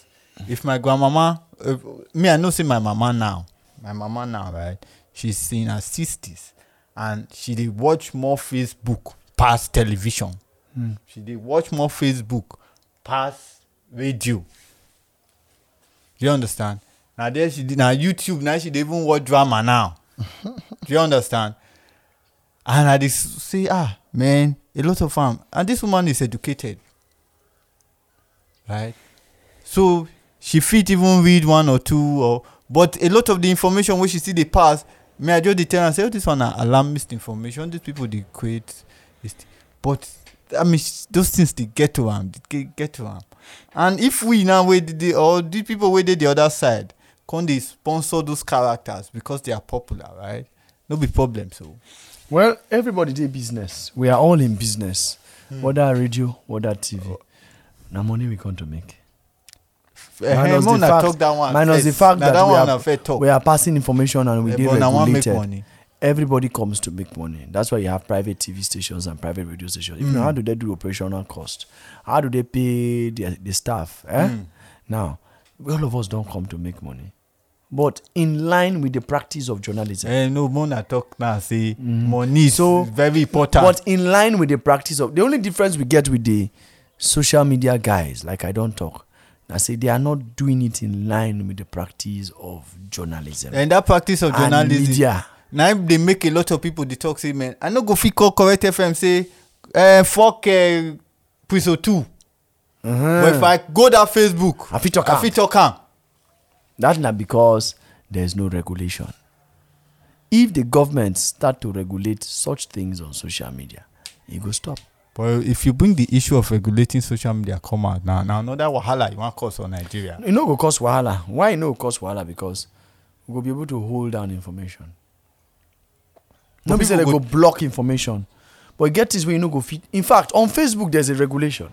if my grandmama uh, me i know say my mama now my mama now right she's in her sixties and she dey watch more facebook pass television Mm. she dey watch more facebook pass radio do. You understand? Now there she dey na youtube now she even watch drama now. Do you understand? And i s- say ah man a lot of am and this woman is educated. Right? So she fit even read one or two or but a lot of the information wey she still dey pass may i just tell am say oh this one na alarmist information. These people they create this but i mean those things dey get to dey get to and if we now dey dey or the people dey the other side come dey sponsor those characters because they are popular right no be problem so. Well, everybody dey business. We are all in business. What Whether radio, whether TV. Na money we come to make. Eh, Minus eh, the fact- that minus the fact that that we are- una first talk We are passing information and we Eh, but una make regulated. Money. Everybody comes to make money. That's why you have private TV stations and private radio stations. Know, Mm. how do they do operational cost? How do they pay the, the staff? Eh? Mm. Now, all of us don't come to make money. But in line with the practice of journalism. Eh, no more talk now say money is So, very important. But in line with the practice of the only difference we get with the social media guys, like I don't talk, I say they are not doing it in line with the practice of journalism and that practice of journalism media. Na im dey make a lot of people dey talk say man i no go fit call correct fm say uh, fuck uh, priso two but if i go that facebook I fit talk i fit talk am That's not because there's no regulation. If the government start to regulate such things on social media, it go stop. but if you bring the issue of regulating social media come out now na another wahala you wan cause for nigeria E no go cause wahala. Why e no go cause wahala? Because we go be able to hold down information. No be say people go block information. But e get this way you no go fit. In fact, on Facebook there's a regulation.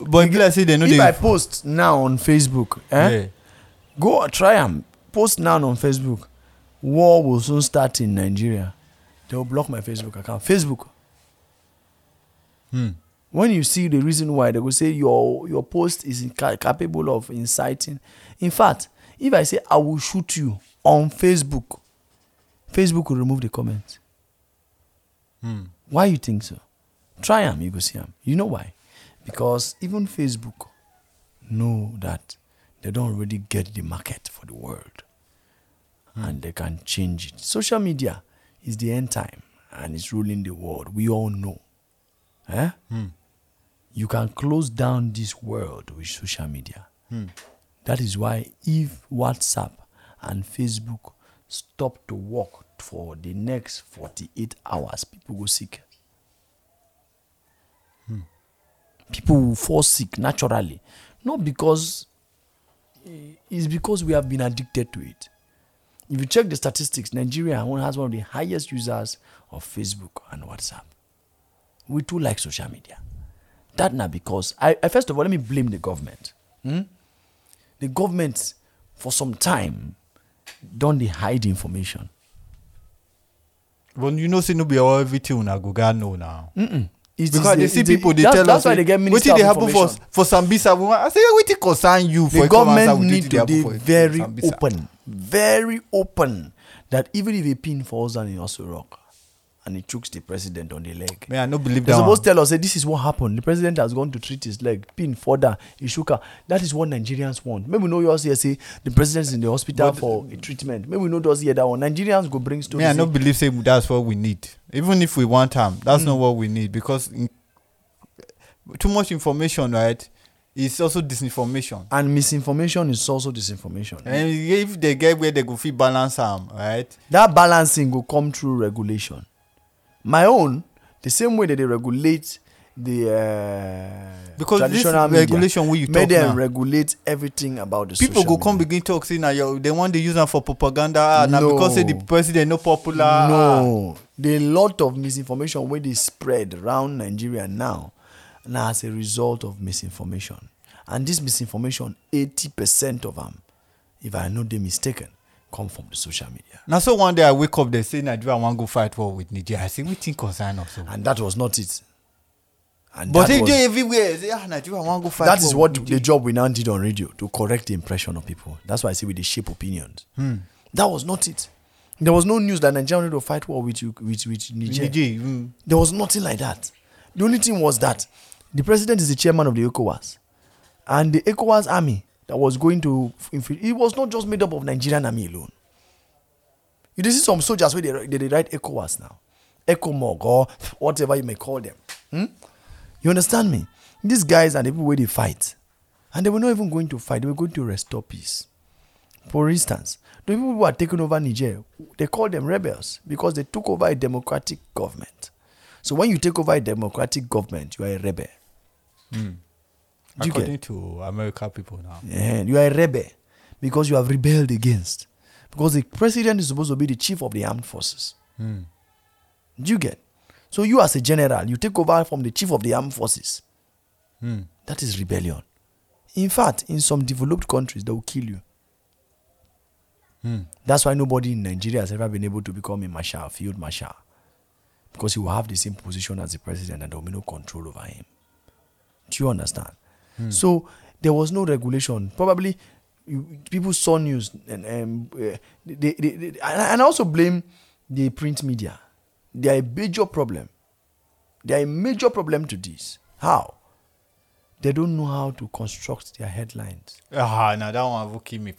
but e be like say dem no if I dey post now on Facebook, eh, go try am. Post now on Facebook. War will soon start in Nigeria. They will block my Facebook account. Facebook. Hmm. when you see the reason why they will say your your post is capable of inciting in fact if i say i will shoot you on facebook facebook will remove the comments. Hmm. why you think so try them, you go see them. you know why because even facebook know that they don't already get the market for the world and they can change it social media is the end time and it's ruling the world we all know eh? Hmm. you can close down this world with social media. Hmm. That is why if WhatsApp and Facebook stop to work for the next 48 hours, people go sick. People will fall sick naturally. Not because it's because we have been addicted to it. If you check the statistics, Nigeria has one of the highest users of Facebook and WhatsApp we too like social media. That now because I, I first of all let me blame the government. Hmm? The government for some time don't they hide information. But you know say no be everything una go gat know now. Mm-mm. It because they see it's people they that's, tell that's us why they get minister wetin dey happen for for sambisa woman? I say wetin concern you for the a come answer government need dey to be very open very open that even if a pin falls down in Aso Rock and he chokes the president on the leg me i not believe They're that supposed to tell us say this is what happened. The president has gone to treat his leg, pin further, he shook her. That is what Nigerians want. Maybe we know yours here say the president is in the hospital But- for a treatment. Maybe we know those here that one. Nigerians go bring stories. me i no say, believe say that's what we need even if we want him, that's Hmm. not what we need because in, too much information right It's also disinformation and misinformation is also disinformation. and if they get where they go fit balance am right that balancing will come through regulation. My own, the same way that they regulate the uh, because this traditional media, regulation you make them now. regulate everything about the people go come media. begin talk say na they wan dey use am for propaganda. Ah na because say the No. president no popular. Ah. no. The lot of misinformation wey dey spread around nigeria now na as a result of misinformation. And this misinformation eighty percent of am if i no dey mistaken come from the social media. Na so one day i wake up dey say nigeria wan go fight war with nigeria. I say we think concern us and that was not it. And but if was, dey everywhere. Say ah nigeria wan go fight that is what the job we now did on radio to correct the impression of people. That's why i say we dey shape opinions. Hmm. that was not it. There was no news that nigeria wanted to fight war with you with with niger. mm. There was nothing like that. The only thing was that the president is the chairman of the ECOWAS, and the ECOWAS army that was going to it was not just made up of Nigerian army alone. You dey see some soldiers where they, they write ECOWAS now, ECOMOG or whatever you may call them. Hmm? You understand me? These guys are the people they fight, and they were not even going to fight. They were going to restore peace. For instance, the people who are taking over Niger, they call them rebels because they took over a democratic government. So when you take over a democratic government, you are a rebel. Do you get? according to america people now Yeah, you are a rebel because you have rebelled against. Because the president is supposed to be the chief of the armed forces. Hmm. Do you get? So you as a general, you take over from the chief of the armed forces. Hmm. That is rebellion. In fact, in some developed countries, they will kill you. Hmm. That's why nobody in Nigeria has ever been able to become a marshal, field marshal. Because he will have the same position as the president and there will be no control over him. Do you understand? So there was no regulation. Probably you, people saw news and um, uh, they, they, they, and I also blame the print media. They are a major problem. They are a major problem to this. How? They don't know how to construct their headlines. ah now that one will keep me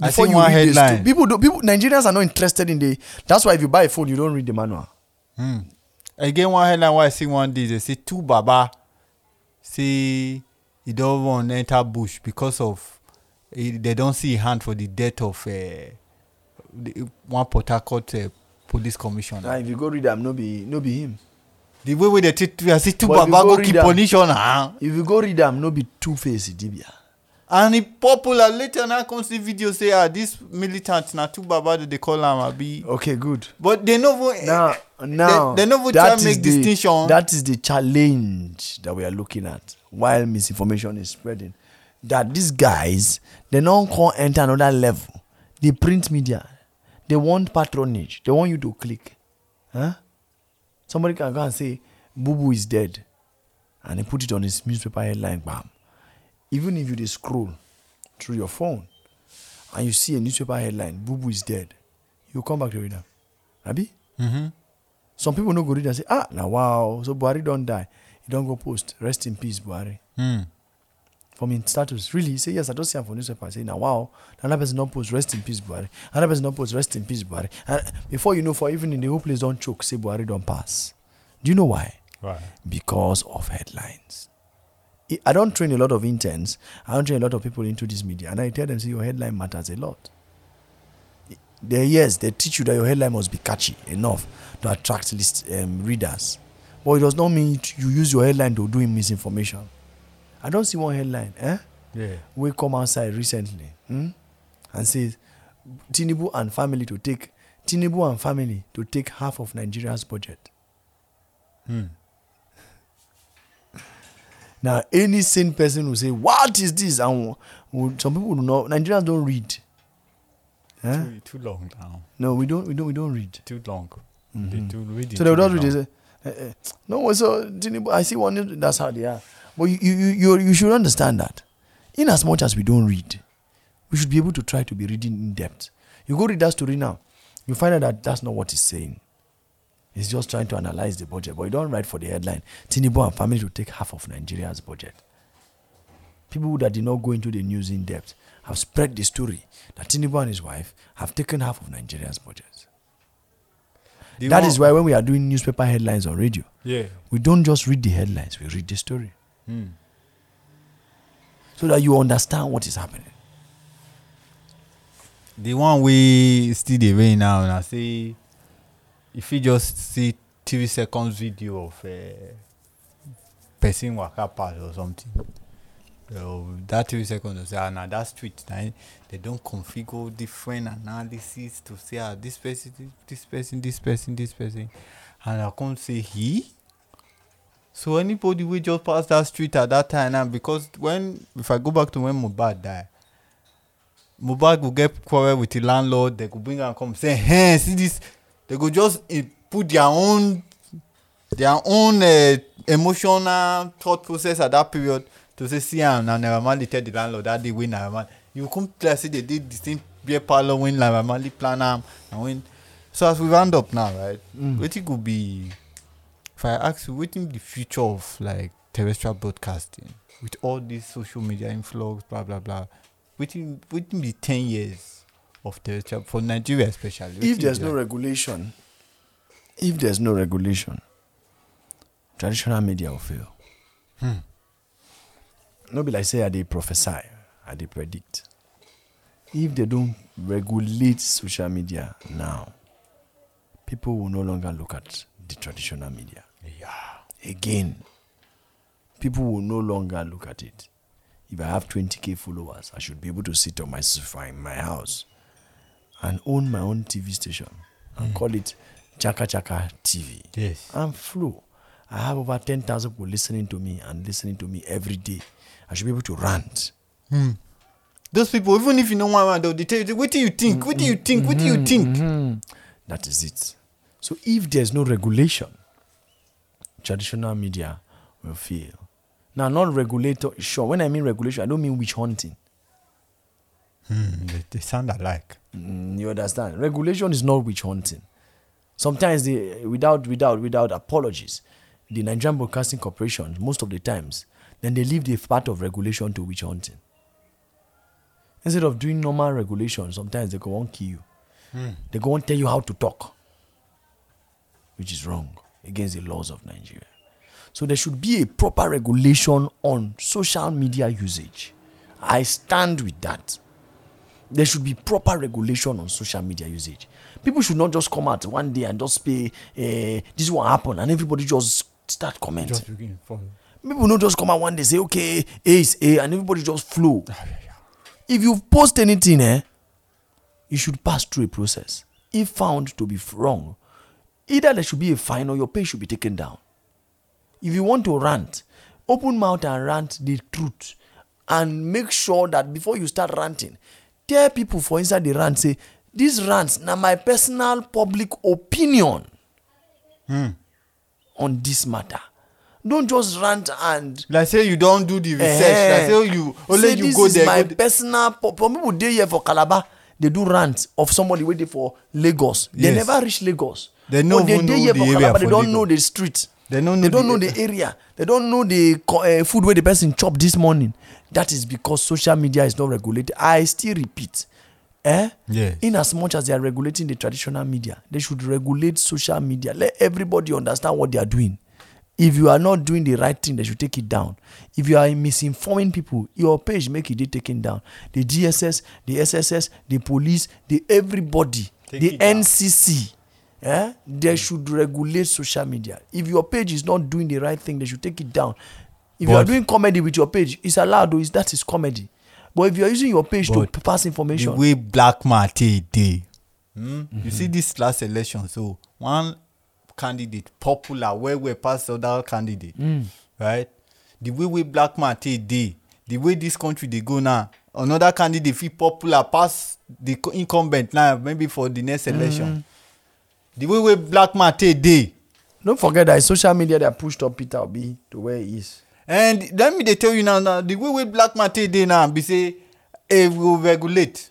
I Before see you one read this, headline. people, do, people, Nigerians are not interested in the. That's why if you buy a phone, you don't read the manual. Again, one headline wey I see one day, they say two baba say he don't want enter bush because of he, they don't see hand for the death of uh, the, one Port Harcourt uh, police commissioner. Now, if you go read them, no be, no be him. The way wey they treat I see two baba go go read keep am- ah. If you go read them, no be two face Dibia. And he popular later now come see video say ah this militant na two baba dey call am abi. Okay, good. But they no even Now, now, they, no even try make distinction. That is the challenge that we are looking at while misinformation is spreading. That these guys, they don't come enter another level. The print media, they want patronage. They want you to click. Huh? Somebody can go and say, Boo is dead. And they put it on his newspaper headline, bam. Even if you dey scroll through your phone and you see a newspaper headline, Boo Boo is dead, you come back to read am. Abi? Mhm. Some people no go read and say, ah, now wow, so Buhari don't die. He don't go post. Rest in peace, Buhari. Hmm. From in status, really, he say yes. I don't see him for newspaper. I say now wow, another person don't post. Rest in peace, Buhari. Another person don't post. Rest in peace, Buhari. And before you know, for even in the whole place don't choke. Say Buhari don't pass. Do you know why? Right. Because of headlines. I- don't train a lot of interns. I don't train a lot of people into this media, and I tell them, see, your headline matters a lot. They yes, they teach you that your headline must be catchy enough to attract list um, readers, but it does not mean you use your headline to do misinformation. I don't see one headline, eh? Yeah. We come outside recently hmm, and says Tinubu and family to take Tinubu and family to take half of Nigeria's budget. Hmm. Now, any sane person will say, "What is this?" And some people do not. Nigerians don't read. Huh? Too, too long now. No, we don't. We don't. We don't read. Too long. They do read So they not read it. eh, eh, no, so I see one. That's how they are. But you, you, you, you, should understand that. In as much as we don't read, we should be able to try to be reading in depth. You go read that story now, you find out that that's not what he's saying. He's just trying to analyze the budget, but you don't write for the headline. Tinubu and family will take half of Nigeria's budget. People that did not go into the news in depth have spread the story that Tinubu and his wife have taken half of Nigeria's budget. The That one- is why when we are doing newspaper headlines on radio, Yeah. we don't just read the headlines, we read the story Hmm. so that you understand what is happening. the one we still the reign now and I say you just see three seconds video of uh, person waka pass or something uh, that three seconds go say ah na that street na they don configure different analysis to say ah this person this person this person this person. And i come say he. So anybody wey just pass that street at that time now because when if i go back to when mohbad die mohbad go get quarrel with the landlord they go bring am come say hey see this they go just eh, put their own their own uh, emotional thought process at that period to say see am na naira marley tell the landlord that day wey naira marley you come tell say they dey the same beer parlour when naira marley plan am and when so as we round up now right Mm. wetin go be if i ask you wetin be the future of like terrestrial broadcasting with all this social media influx blah blah blah wetin wetin be ten years of terrestrial for nigeria especially If there's no regulation, if there's no regulation, traditional media will fail. Hmm. No be like say I dey prophesy, I they predict. If they don't regulate social media now, people will no longer look at the traditional media. yeah Again, people will no longer look at it. If I have 20k followers, I should be able to sit on my sofa in my house and own my own TV station and call it Chaka Chaka TV yes and flow. I have over 10,000 people listening to me and listening to me every day. I should be able to rant. hmm. those people even if you no wan run they tell you what do you think What do you think What do you think That is it. So if there's no regulation, traditional media will fail. Now, not regulator, sure. When I mean regulation, I don't mean witch hunting. hmm. they, they sound alike Mm, you understand? Regulation is not witch hunting. Sometimes they, without without without apologies, the Nigerian Broadcasting Corporation, most of the times, then they leave the part of regulation to witch hunting. Instead of doing normal regulation, sometimes they go on kill you. They go on tell you how to talk, which is wrong against the laws of Nigeria. So there should be a proper regulation on social media usage. I stand with that there should be proper regulation on social media usage. People should not just come out one day and just say, eh, "This will happen, and everybody just start commenting. just People not just come out one day say, "Okay, A is A," and everybody just flow. Ah. If you post anything, eh, you should pass through a process. If found to be wrong, either there should be a fine or your page should be taken down. If you want to rant, open mouth and rant the truth, and make sure that before you start ranting, tell people for inside the rant say, "This rant na my personal public opinion on this matter." Don't just rant and like say you don do the research. Like say you only say you this go is there my go there. personal po- some people dey here for calabar dey do rant of somebody wey dey for lagos. They never reach lagos. But they dey here for calabar they don know the street They no know they don the- know the area. They don know the uh, food wey the person chop this morning. That is because social media is not regulated. I still repeat eh? Yes. in as much as they are regulating the traditional media they should regulate social media. Let everybody understand what they are doing. If you are not doing the right thing they should take it down. If you are misinforming people your page make e dey taken down. The dss the sss the police the everybody Take the it down. Eh? They should regulate social media. If your page is not doing the right thing they should take it down. If you are But- doing comedy with your page it's allowed though is that is comedy. But if you are using your page to But pass the information way black man dey hmm? you see this last election so one candidate popular well well pass other candidate right? The way wey black man take dey the way this country dey go now another candidate fit popular pass the incumbent now maybe for the next election the way wey black man take dey. Don't forget that social media that pushed up Peter Obi to where he is. and let me dey tell you now now the way wey black man take dey now be say we go regulate.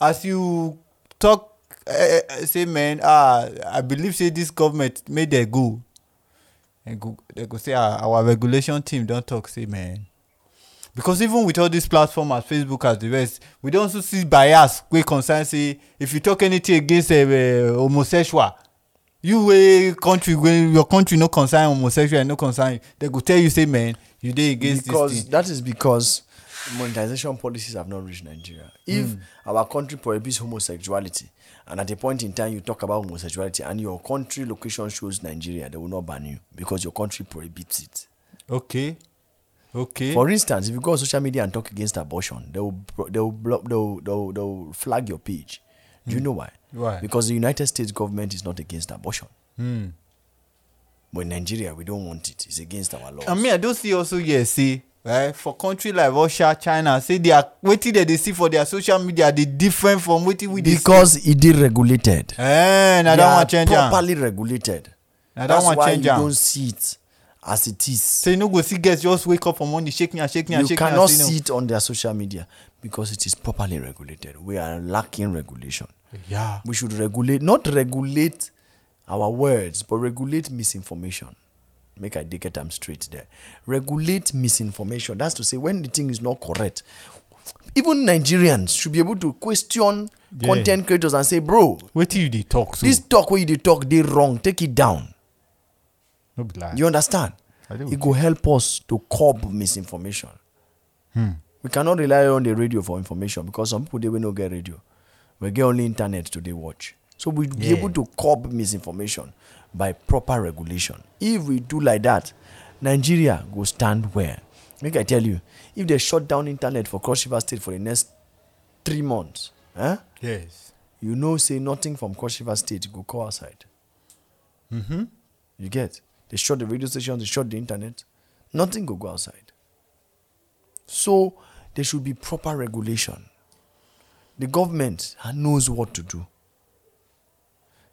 As you talk eh, say man ah i believe say this government make dem go. Dem go dem go say ah our regulation team don talk say man. Because even with all these platforms as facebook as the rest we don also see bias wey concern say if you talk anything against uh, uh, homosexual you wey country wey your country no concern homosexual no concern you dem go tell you say man you dey against because this thing that is because monetization policies have not reached Nigeria. If Hmm. our country prohibits homosexuality, and at a point in time you talk about homosexuality, and your country location shows Nigeria, they will not ban you because your country prohibits it. okay okay For instance, if you go on social media and talk against abortion, they will they will block, they will, they will, they will flag your page. Do you know why? Hmm. Why? Because the United States government is not against abortion. hmm. But in Nigeria, we don't want it. It's against our laws. i mean i don see also here say right for country like russia china say their wetin dem dey see for their social media dey different from wetin we see. because it deregulated. eh na They that are one change properly regulated. na that That's one why change you am don't see it as it is. so you no go see girls just wake up for morning shake me and shake me and you shake me cannot and say see it on their social media because it is properly regulated. We are lacking regulation. yeah We should regulate, not regulate our words, but regulate misinformation. Make I get am straight there. Regulate misinformation. That's to say, when the thing is not correct, even Nigerians should be able to question Yeah. content creators and say, "Bro, wetin you dey talk so this talk wey you dey talk they wrong. Take it down." no You understand? It go help us to curb misinformation. We cannot rely on the radio for information because some people they will not get radio. We get only internet to they watch. So we be Yeah. able to curb misinformation by proper regulation. If we do like that, Nigeria go stand where. Make I tell you, if they shut down internet for Cross River State for the next three months, eh? yes you know say nothing from Cross River State go go outside. mm-hmm. You get? They shut the radio stations, they shut the internet. Nothing go go outside. So there should be proper regulation. The government knows what to do.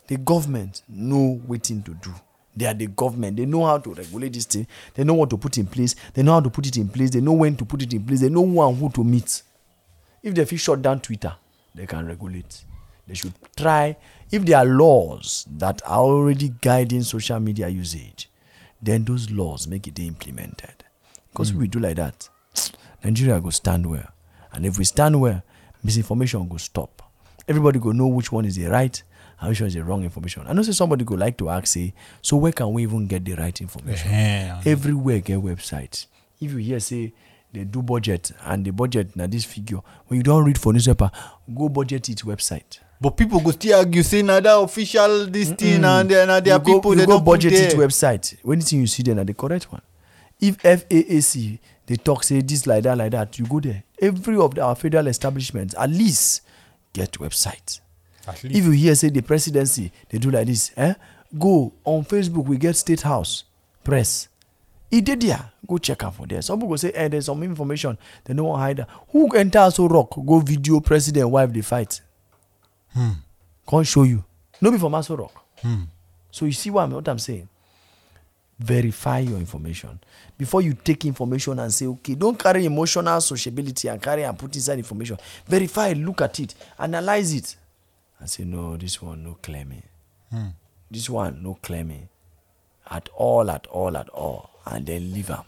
The government know waiting to do. They are the government. They know how to regulate this thing. They know what to put in place. They know how to put it in place. They know when to put it in place. They know who and who to meet. If they feel shut down Twitter, they can regulate. They should try. If there are laws that are already guiding social media usage, then those laws make it implemented. Because if we do like that, Nigeria go stand well. And if we stand well, misinformation go stop. Everybody go know which one is the right and which one is the wrong information. I know say somebody go like to ask, say, so where can we even get the right information? Yeah. everywhere get website if you hear say they do budget and the budget now this figure when you don't read for newspaper go budget it website. but people go still argue say na that official this thing and then na their you go, people you they go budget it website anything you see there na the correct one if faac dey talk say this like that like that you go there. Every of our federal establishments at least get website at if you hear say the presidency dey do like this eh? Go on facebook we get state house press. E dey there go check am for there. Some people go say eh there's some information they no wan hide am. Who enter aso rock go video president wife dey fight? Come show you. No be from aso rock. So you see what i'm what i'm saying verify your information. Before you take information and say okay don't carry emotional sociability and carry and put inside information. Verify look at it analyze it. And say no this one no clear me hmm. this one no clear me at all at all at all. And then leave am.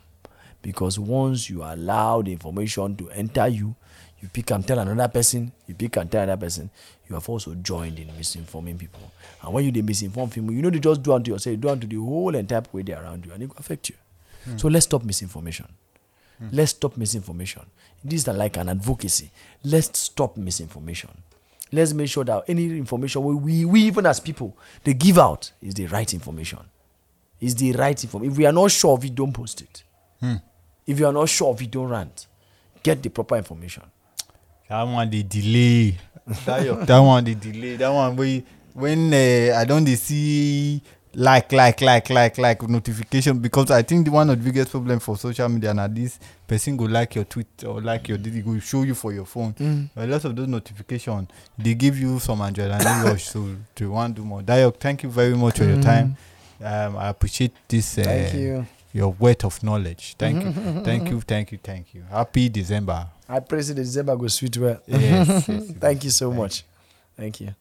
Because once you allow the information to enter you you pick am tell another person you pick am tell another person you have also joined in misinforming people. And when you dey misinform people you know they just do unto to yourself you do unto the whole entire dey around you and it go affect you. Hmm. So let's stop misinformation. Hmm. Let's stop misinformation. This is like an advocacy. Let's stop misinformation. Let's make sure that any information wey we we even as people dey give out is the right information. Is the right information if we are not sure of it don't post it. Hmm. If you are not sure of it don't rant. Get the proper information that one dey delay. That, your, that one dey delay. That one wey when uh, i don dey see like like like like like notification because i think the one of the biggest problem for social media na this person go like your tweet or like your did go show you for your phone. Mm. a lot of those notification dey give you some adrenaline rush so <coughs> to wan do more. Daiok thank you very much for your time. Um, i appreciate this uh, Mm. Thank you. your wealth of knowledge. Thank you. <laughs> Thank you thank you thank you. Happy december I the December go sweet well. yes, <laughs> yes. Thank you so much. Thank you.